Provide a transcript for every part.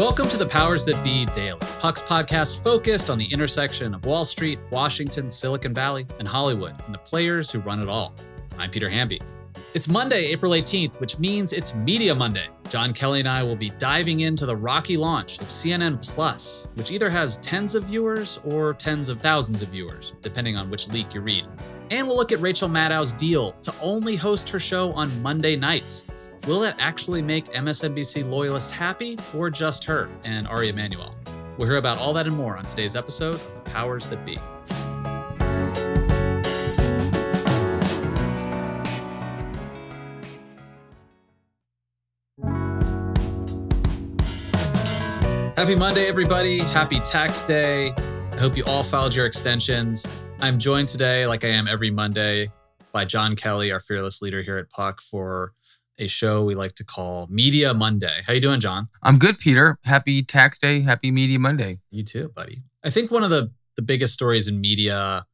Welcome to the Powers That Be Daily, Puck's podcast focused on the intersection of Wall Street, Washington, Silicon Valley, and Hollywood, and the players who run it all. I'm Peter Hamby. It's Monday, April 18th, which means it's Media Monday. Jon Kelly and I will be diving into the rocky launch of CNN Plus, which either has tens of viewers or tens of thousands of viewers, depending on which leak you read. And we'll look at Rachel Maddow's deal to only host her show on Monday nights. Will it actually make MSNBC loyalists happy or just her and Ari Emanuel? We'll hear about all that and more on today's episode of The Powers That Be. Happy Monday, everybody. Happy tax day. I hope you all filed your extensions. I'm joined today, like I am every Monday, by Jon Kelly, our fearless leader here at Puck, for a show we like to call Media Monday. How you doing, Jon? I'm good, Peter. Happy tax day. Happy Media Monday. You too, buddy. I think one of the the biggest stories in media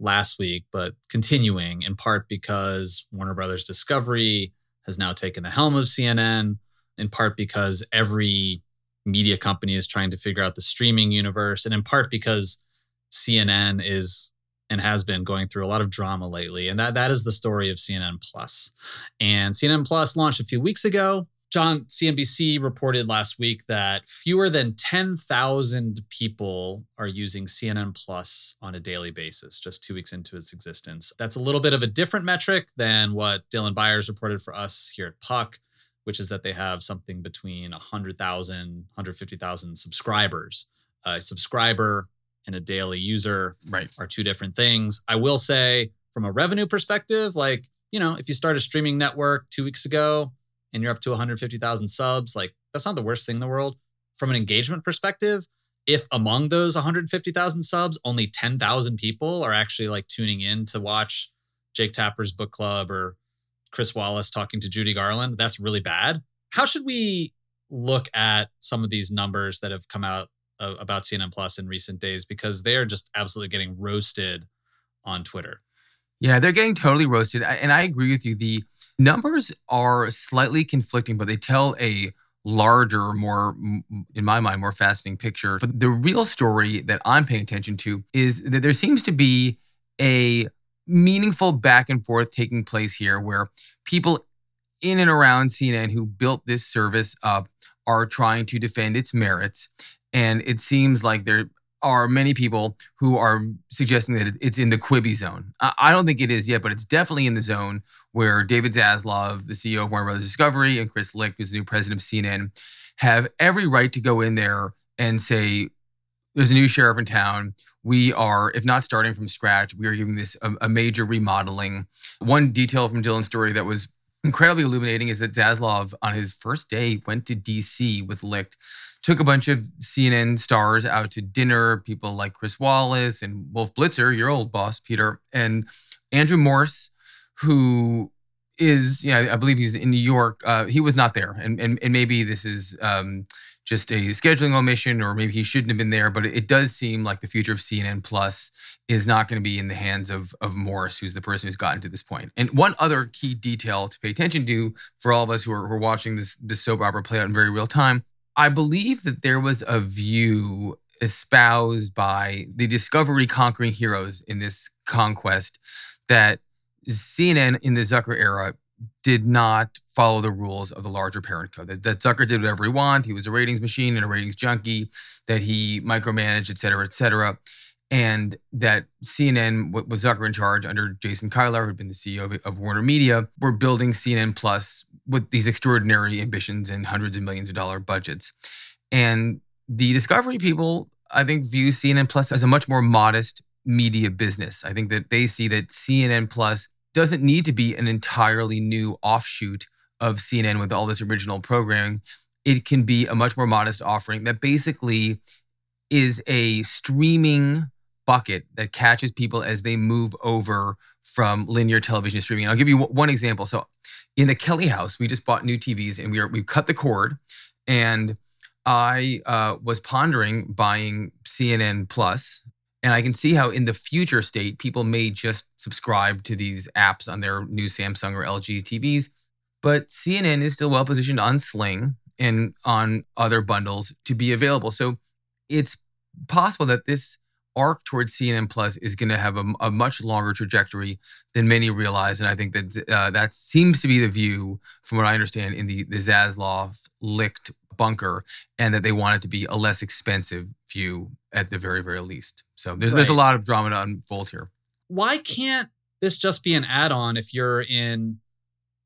last week, but continuing in part because Warner Brothers Discovery has now taken the helm of CNN, in part because every media company is trying to figure out the streaming universe, and in part because CNN is and has been going through a lot of drama lately. And that that is the story of CNN Plus. And CNN Plus launched a few weeks ago. Jon, CNBC reported last week that fewer than 10,000 people are using CNN Plus on a daily basis, just two weeks into its existence. That's a little bit of a different metric than what Dylan Byers reported for us here at Puck, which is that they have something between 100,000, 150,000 subscribers. A subscriber and a daily user right. are two different things. I will say, from a revenue perspective, like, you know, if you start a streaming network two weeks ago and you're up to 150,000 subs, like, that's not the worst thing in the world. From an engagement perspective, if among those 150,000 subs, only 10,000 people are actually like tuning in to watch Jake Tapper's book club or Chris Wallace talking to Judy Garland, that's really bad. How should we look at some of these numbers that have come out about CNN Plus in recent days because they are just absolutely getting roasted on Twitter. Yeah, they're getting totally roasted. And I agree with you. The numbers are slightly conflicting, but they tell a larger, more, in my mind, more fascinating picture. But the real story that I'm paying attention to is that there seems to be a meaningful back and forth taking place here where people in and around CNN who built this service up are trying to defend its merits. And it seems like there are many people who are suggesting that it's in the Quibi zone. I don't think it is yet, but it's definitely in the zone where David Zaslav, the CEO of Warner Brothers Discovery, and Chris Licht, who's the new president of CNN, have every right to go in there and say, there's a new sheriff in town. We are, if not starting from scratch, we are giving this a, a major remodeling. One detail from Dylan's story that was incredibly illuminating is that Zaslav, on his first day, went to DC with Licht took a bunch of CNN stars out to dinner, people like Chris Wallace and Wolf Blitzer, your old boss, Peter, and Andrew Morse, who is, yeah, I believe he's in New York. Uh, he was not there. And, and, and maybe this is um, just a scheduling omission, or maybe he shouldn't have been there. But it does seem like the future of CNN Plus is not going to be in the hands of, of Morse, who's the person who's gotten to this point. And one other key detail to pay attention to for all of us who are, who are watching this, this soap opera play out in very real time I believe that there was a view espoused by the Discovery conquering heroes in this conquest that CNN in the Zucker era did not follow the rules of the larger parent code. That, that Zucker did whatever he wanted. He was a ratings machine and a ratings junkie. That he micromanaged, et cetera, et cetera. And that CNN, with Zucker in charge under Jason Kilar, who had been the CEO of, of Warner Media, were building CNN Plus with these extraordinary ambitions and hundreds of millions of dollar budgets. And the Discovery people, I think, view CNN Plus as a much more modest media business. I think that they see that CNN Plus doesn't need to be an entirely new offshoot of CNN with all this original programming. It can be a much more modest offering that basically is a streaming bucket that catches people as they move over from linear television to streaming. I'll give you one example. So in the Kelly house, we just bought new TVs and we are we cut the cord, and I uh, was pondering buying CNN Plus, and I can see how in the future state people may just subscribe to these apps on their new Samsung or LG TVs, but CNN is still well positioned on Sling. and on other bundles to be available. So it's possible that this arc towards CNN Plus is going to have a, a, much longer trajectory than many realize, and I think that uh, that seems to be the view, from what I understand, in the the Zaslav Licht bunker, and that they want it to be a less expensive view at the very very least. So there's right. there's a lot of drama to unfold here. Why can't this just be an add-on if you're in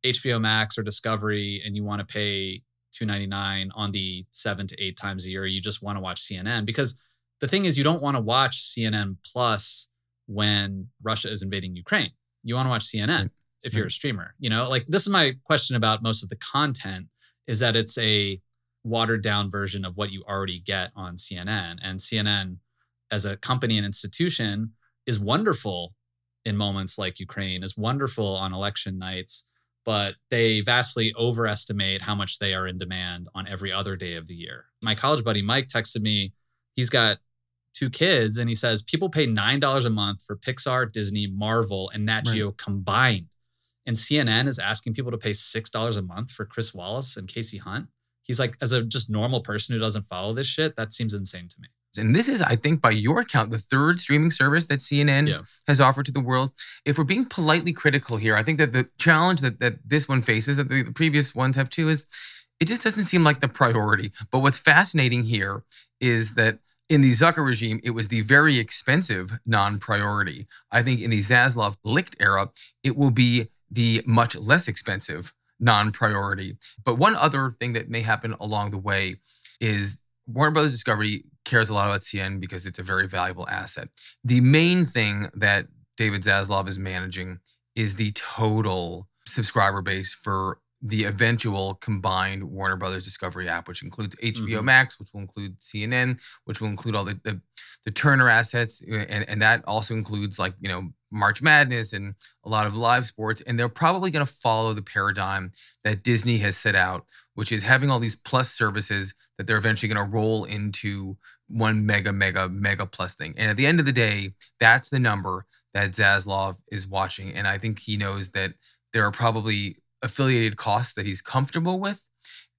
HBO Max or Discovery and you want to pay 299 on the 7 to 8 times a year you just want to watch CNN because the thing is, you don't want to watch CNN Plus when Russia is invading Ukraine. You want to watch CNN if you're a streamer. You know, like this is my question about most of the content is that it's a watered down version of what you already get on CNN. And CNN, as a company and institution, is wonderful in moments like Ukraine, is wonderful on election nights, but they vastly overestimate how much they are in demand on every other day of the year. My college buddy Mike texted me, he's got two kids and he says people pay $9 a month for Pixar, Disney, Marvel, and Nat Geo right. combined. And CNN is asking people to pay $6 a month for Chris Wallace and Kasie Hunt. He's like, as a just normal person who doesn't follow this shit, that seems insane to me. And this is, I think, by your account, the third streaming service that CNN yeah. has offered to the world. If we're being politely critical here, I think that the challenge that, that this one faces, that the, the previous ones have too, is it just doesn't seem like the priority. But what's fascinating here is that in the Zucker regime, it was the very expensive non priority. I think in the Zaslav Licht era, it will be the much less expensive non priority. But one other thing that may happen along the way is Warner Brothers Discovery cares a lot about CNN because it's a very valuable asset. The main thing that David Zaslav is managing is the total subscriber base for the eventual combined Warner Brothers Discovery app, which includes HBO mm-hmm. Max, which will include CNN, which will include all the, the, the Turner assets, uh, and and that also includes like you know March Madness and a lot of live sports, and they're probably going to follow the paradigm that Disney has set out, which is having all these plus services that they're eventually going to roll into one mega mega mega plus thing. And at the end of the day, that's the number that Zaslav is watching, and I think he knows that there are probably affiliated costs that he's comfortable with,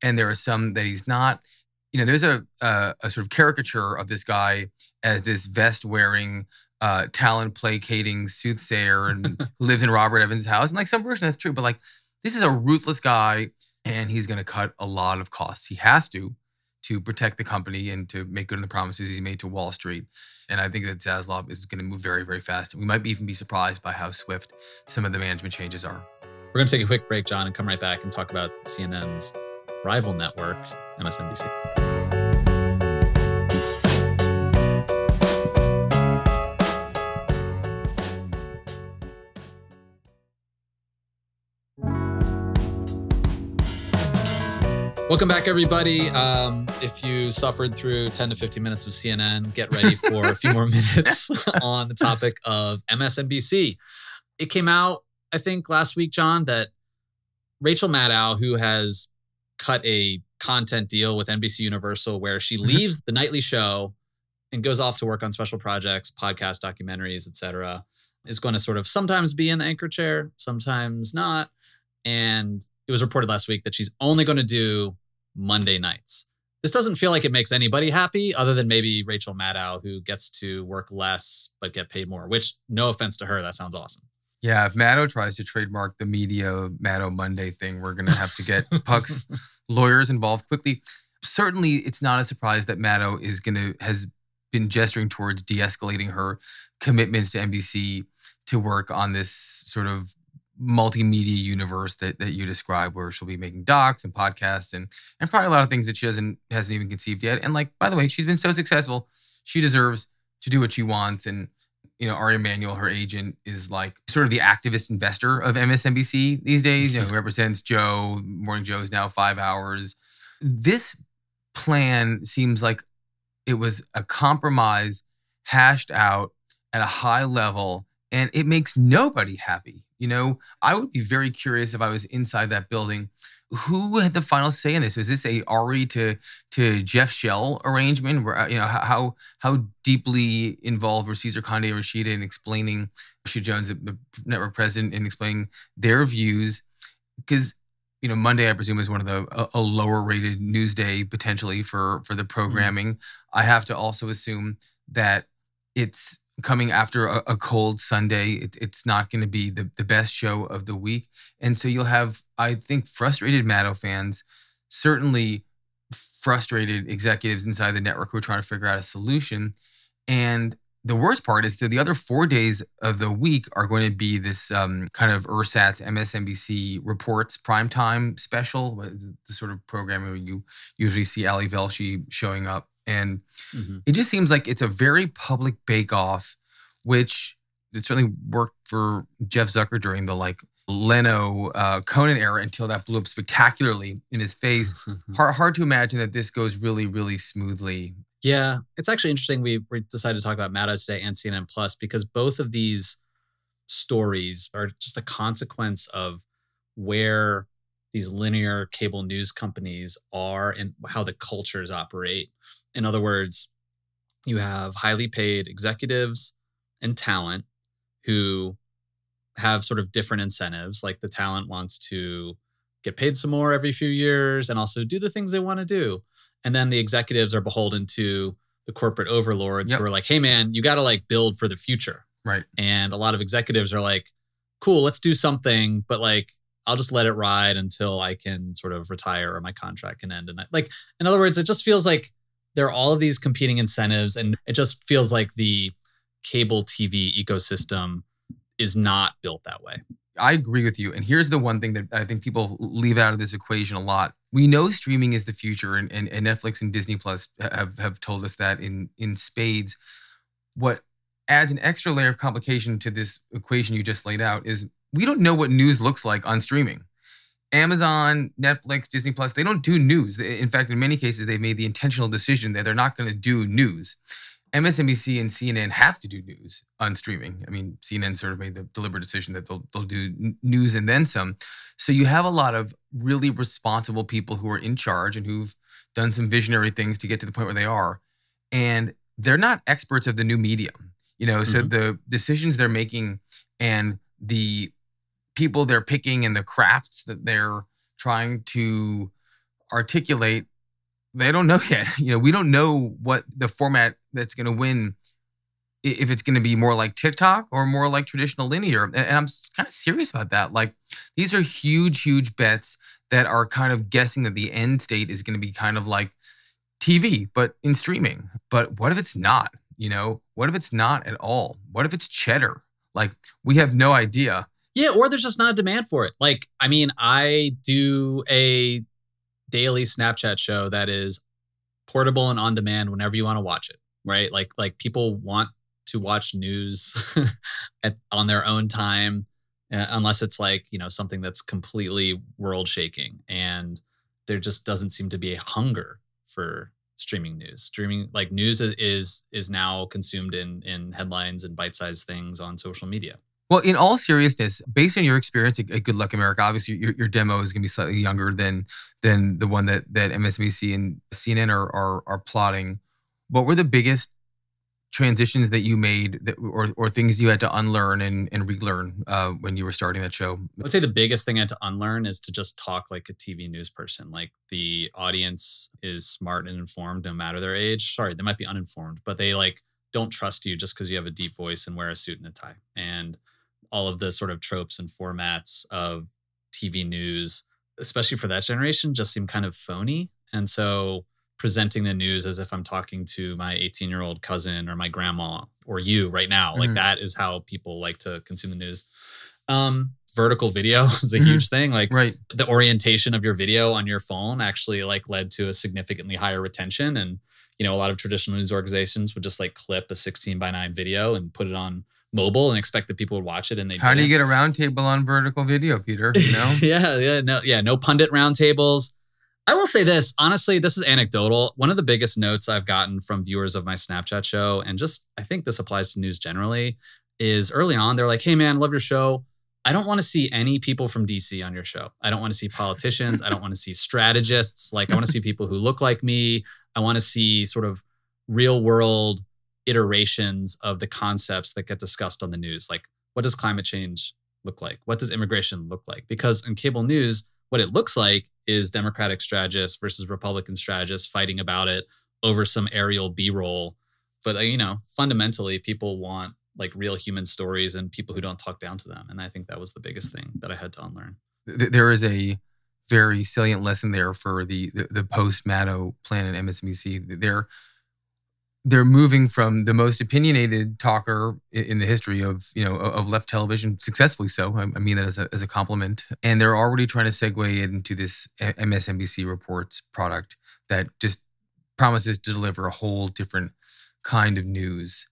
and there are some that he's not. You know, there's a a, a sort of caricature of this guy as this vest wearing, uh, talent placating soothsayer and lives in Robert Evans' house, and like some version that's true, but like this is a ruthless guy, and he's going to cut a lot of costs. He has to to protect the company and to make good on the promises he made to Wall Street. And I think that Zaslav is going to move very, very fast. We might even be surprised by how swift some of the management changes are. We're going to take a quick break, Jon, and come right back and talk about CNN's rival network, MSNBC. Welcome back, everybody. Um, if you suffered through 10 to 15 minutes of CNN, get ready for a few more minutes on the topic of MSNBC. It came out I think last week, Jon, that Rachel Maddow, who has cut a content deal with NBC Universal where she mm-hmm. leaves the nightly show and goes off to work on special projects, podcast documentaries, etc., is going to sort of sometimes be in the anchor chair, sometimes not. And it was reported last week that she's only going to do Monday nights. This doesn't feel like it makes anybody happy other than maybe Rachel Maddow, who gets to work less but get paid more, which, no offense to her, that sounds awesome. Yeah, if Maddow tries to trademark the media Maddow Monday thing, we're going to have to get Puck's lawyers involved quickly. Certainly, it's not a surprise that Maddow is going to has been gesturing towards de-escalating her commitments to NBC to work on this sort of multimedia universe that, that you describe where she'll be making docs and podcasts and and probably a lot of things that she hasn't hasn't even conceived yet. And like, by the way, she's been so successful. She deserves to do what she wants. And you know, Ari Emanuel, her agent, is like sort of the activist investor of MSNBC these days. You know, who represents Joe. Morning Joe is now five hours. This plan seems like it was a compromise hashed out at a high level, and it makes nobody happy. You know, I would be very curious if I was inside that building who had the final say in this? Was this a Ari to to Jeff Shell arrangement? Where uh, you know how how deeply involved were Cesar Conde and Rashida in explaining Rashida Jones, the network president, in explaining their views? Because you know, Monday I presume is one of the a, a lower rated news day potentially for for the Mm-hmm. programming. I have to also assume that it's coming after a, a cold Sunday. It, it's not going to be the, the best show of the week. And so you'll have, I think, frustrated Maddow fans, certainly frustrated executives inside the network who are trying to figure out a solution. And the worst part is that the other four days of the week are going to be this um, kind of ersatz MSNBC reports primetime special, the sort of programming you usually see Ali Velshi showing up. And Mhm. it just seems like it's a very public bake off, which it certainly worked for Jeff Zucker during the like Leno uh, Conan era until that blew up spectacularly in his face. hard, hard to imagine that this goes really, really smoothly. Yeah, it's actually interesting. We, we decided to talk about Maddow today and CNN Plus because both of these stories are just a consequence of where these linear cable news companies are and how the cultures operate. In other words, you have highly paid executives and talent who have sort of different incentives. Like the talent wants to get paid some more every few years and also do the things they want to do. And then the executives are beholden to the corporate overlords Yep. who are like, hey man, you got to like build for the future. Right. And a lot of executives are like, cool, let's do something, but like, I'll just let it ride until I can sort of retire or my contract can end. And I, like, in other words, it just feels like there are all of these competing incentives, and it just feels like the cable TV ecosystem is not built that way. I agree with you. And here's the one thing that I think people leave out of this equation a lot. We know streaming is the future, and, and, and Netflix and Disney Plus have, have told us that in, in spades. What adds an extra layer of complication to this equation you just laid out is we don't know what news looks like on streaming. Amazon, Netflix, Disney Plus, they don't do news. In fact, in many cases, they've made the intentional decision that they're not going to do news. MSNBC and CNN have to do news on streaming. I mean, CNN sort of made the deliberate decision that they'll they'll do n- news and then some. So you have a lot of really responsible people who are in charge and who've done some visionary things to get to the point where they are, and they're not experts of the new medium. You know, so Mhm. the decisions they're making and the people they're picking and the crafts that they're trying to articulate they don't know yet. You know, we don't know what the format that's going to win if it's going to be more like TikTok or more like traditional linear. And, I'm kind of serious about that. Like these are huge, huge bets that are kind of guessing that the end state is going to be kind of like TV, but in streaming. But what if it's not? You know, what if it's not at all? What if it's cheddar? Like we have no idea. Yeah, or there's just not a demand for it. Like, I mean, I do a daily Snapchat show that is portable and on demand whenever you want to watch it, right? Like like people want to watch news at, on their own time uh, unless it's like, you know, something that's completely world shaking and there just doesn't seem to be a hunger for streaming news. Streaming like news is is, is now consumed in in headlines and bite-sized things on social media. Well, in all seriousness, based on your experience at, Good Luck America, obviously your, your demo is going to be slightly younger than than the one that that MSNBC and CNN are are, are plotting. What were the biggest transitions that you made, that, or or things you had to unlearn and and relearn uh, when you were starting that show? I would say the biggest thing I had to unlearn is to just talk like a TV news person. Like the audience is smart and informed no matter their age. Sorry, they might be uninformed, but they like don't trust you just because you have a deep voice and wear a suit and a tie. And all of the sort of tropes and formats of TV news, especially for that generation, just seem kind of phony. And so presenting the news as if I'm talking to my 18 year old cousin or my grandma or you right now, like Mhm. that is how people like to consume the news. Um, vertical video is a Mhm. huge thing. Like Right. the orientation of your video on your phone actually like led to a significantly higher retention and you know a lot of traditional news organizations would just like clip a 16 by 9 video and put it on mobile and expect that people would watch it and they How do you get a roundtable on vertical video, Peter? You know. yeah yeah no yeah no pundit roundtables i will say this honestly this is anecdotal one of the biggest notes i've gotten from viewers of my snapchat show and just i think this applies to news generally is early on they're like hey man love your show I don't want to see any people from DC on your show. I don't want to see politicians. I don't want to see strategists. Like, I want to see people who look like me. I want to see sort of real world iterations of the concepts that get discussed on the news. Like, what does climate change look like? What does immigration look like? Because in cable news, what it looks like is Democratic strategists versus Republican strategists fighting about it over some aerial B-roll. But uh, you know, fundamentally, people want like real human stories and people who don't talk down to them. And I think that was the biggest thing that I had to unlearn. There is a very salient lesson there for the the, the post Maddow plan at MSNBC. They're they're moving from the most opinionated talker in the history of you know of left television, successfully so. I mean that as a, as a compliment, and they're already trying to segue into this MSNBC reports product that just promises to deliver a whole different kind of news.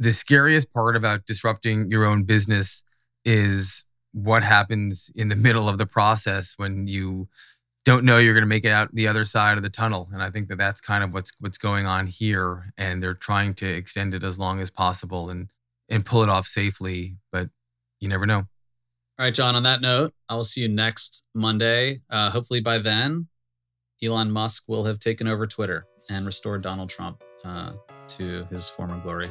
The scariest part about disrupting your own business is what happens in the middle of the process when you don't know you're going to make it out the other side of the tunnel. And i think that that's kind of what's what's going on here. And they're trying to extend it as long as possible and and pull it off safely but you never know. All right jon on that note i will see you next monday. Uh, hopefully by then elon musk will have taken over twitter and restored donald trump uh, to his former glory